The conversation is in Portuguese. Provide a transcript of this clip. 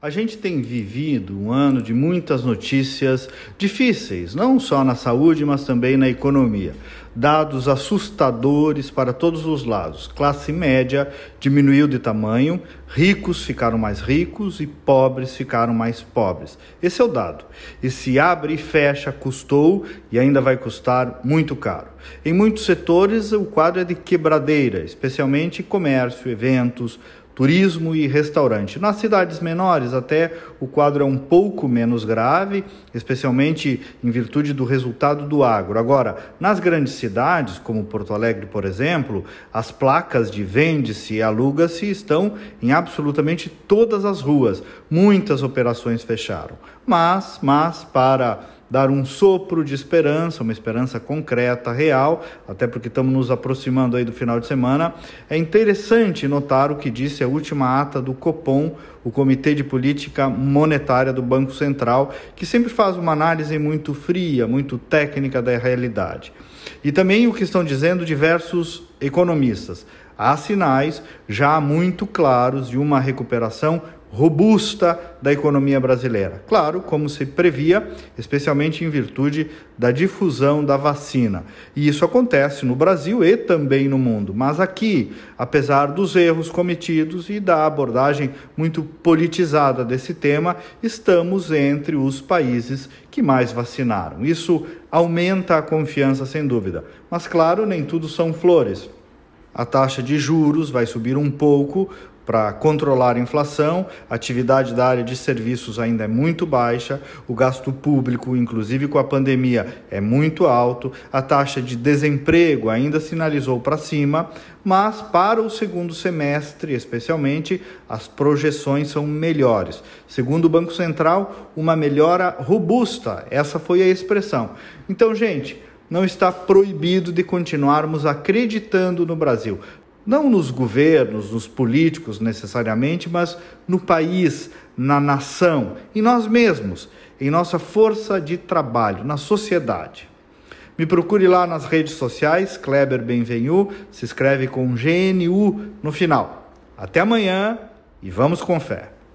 A gente tem vivido um ano de muitas notícias difíceis, não só na saúde, mas também na economia. Dados assustadores para todos os lados. Classe média diminuiu de tamanho, ricos ficaram mais ricos e pobres ficaram mais pobres. Esse é o dado. E se abre e fecha custou e ainda vai custar muito caro. Em muitos setores, o quadro é de quebradeira, especialmente comércio, eventos, turismo e restaurante. Nas cidades menores, até o quadro é um pouco menos grave, especialmente em virtude do resultado do agro. Agora, nas grandes cidades, como Porto Alegre, por exemplo, as placas de vende-se e aluga-se estão em absolutamente todas as ruas. Muitas operações fecharam. Mas, mas para dar um sopro de esperança, uma esperança concreta, real, até porque estamos nos aproximando aí do final de semana. É interessante notar o que disse a última ata do Copom, o Comitê de Política Monetária do Banco Central, que sempre faz uma análise muito fria, muito técnica da realidade. E também o que estão dizendo diversos economistas. Há sinais já muito claros de uma recuperação robusta da economia brasileira. Claro, como se previa, especialmente em virtude da difusão da vacina. E isso acontece no Brasil e também no mundo. Mas aqui, apesar dos erros cometidos e da abordagem muito politizada desse tema, estamos entre os países que mais vacinaram. Isso aumenta a confiança, sem dúvida. Mas, claro, nem tudo são flores. A taxa de juros vai subir um pouco para controlar a inflação, a atividade da área de serviços ainda é muito baixa, o gasto público, inclusive com a pandemia, é muito alto, a taxa de desemprego ainda sinalizou para cima, mas para o segundo semestre, especialmente, as projeções são melhores. Segundo o Banco Central, uma melhora robusta, essa foi a expressão. Então, gente, não está proibido de continuarmos acreditando no Brasil não nos governos, nos políticos necessariamente, mas no país, na nação, em nós mesmos, em nossa força de trabalho, na sociedade. Me procure lá nas redes sociais, Kleber Benvenu, se escreve com GNU no final. Até amanhã e vamos com fé.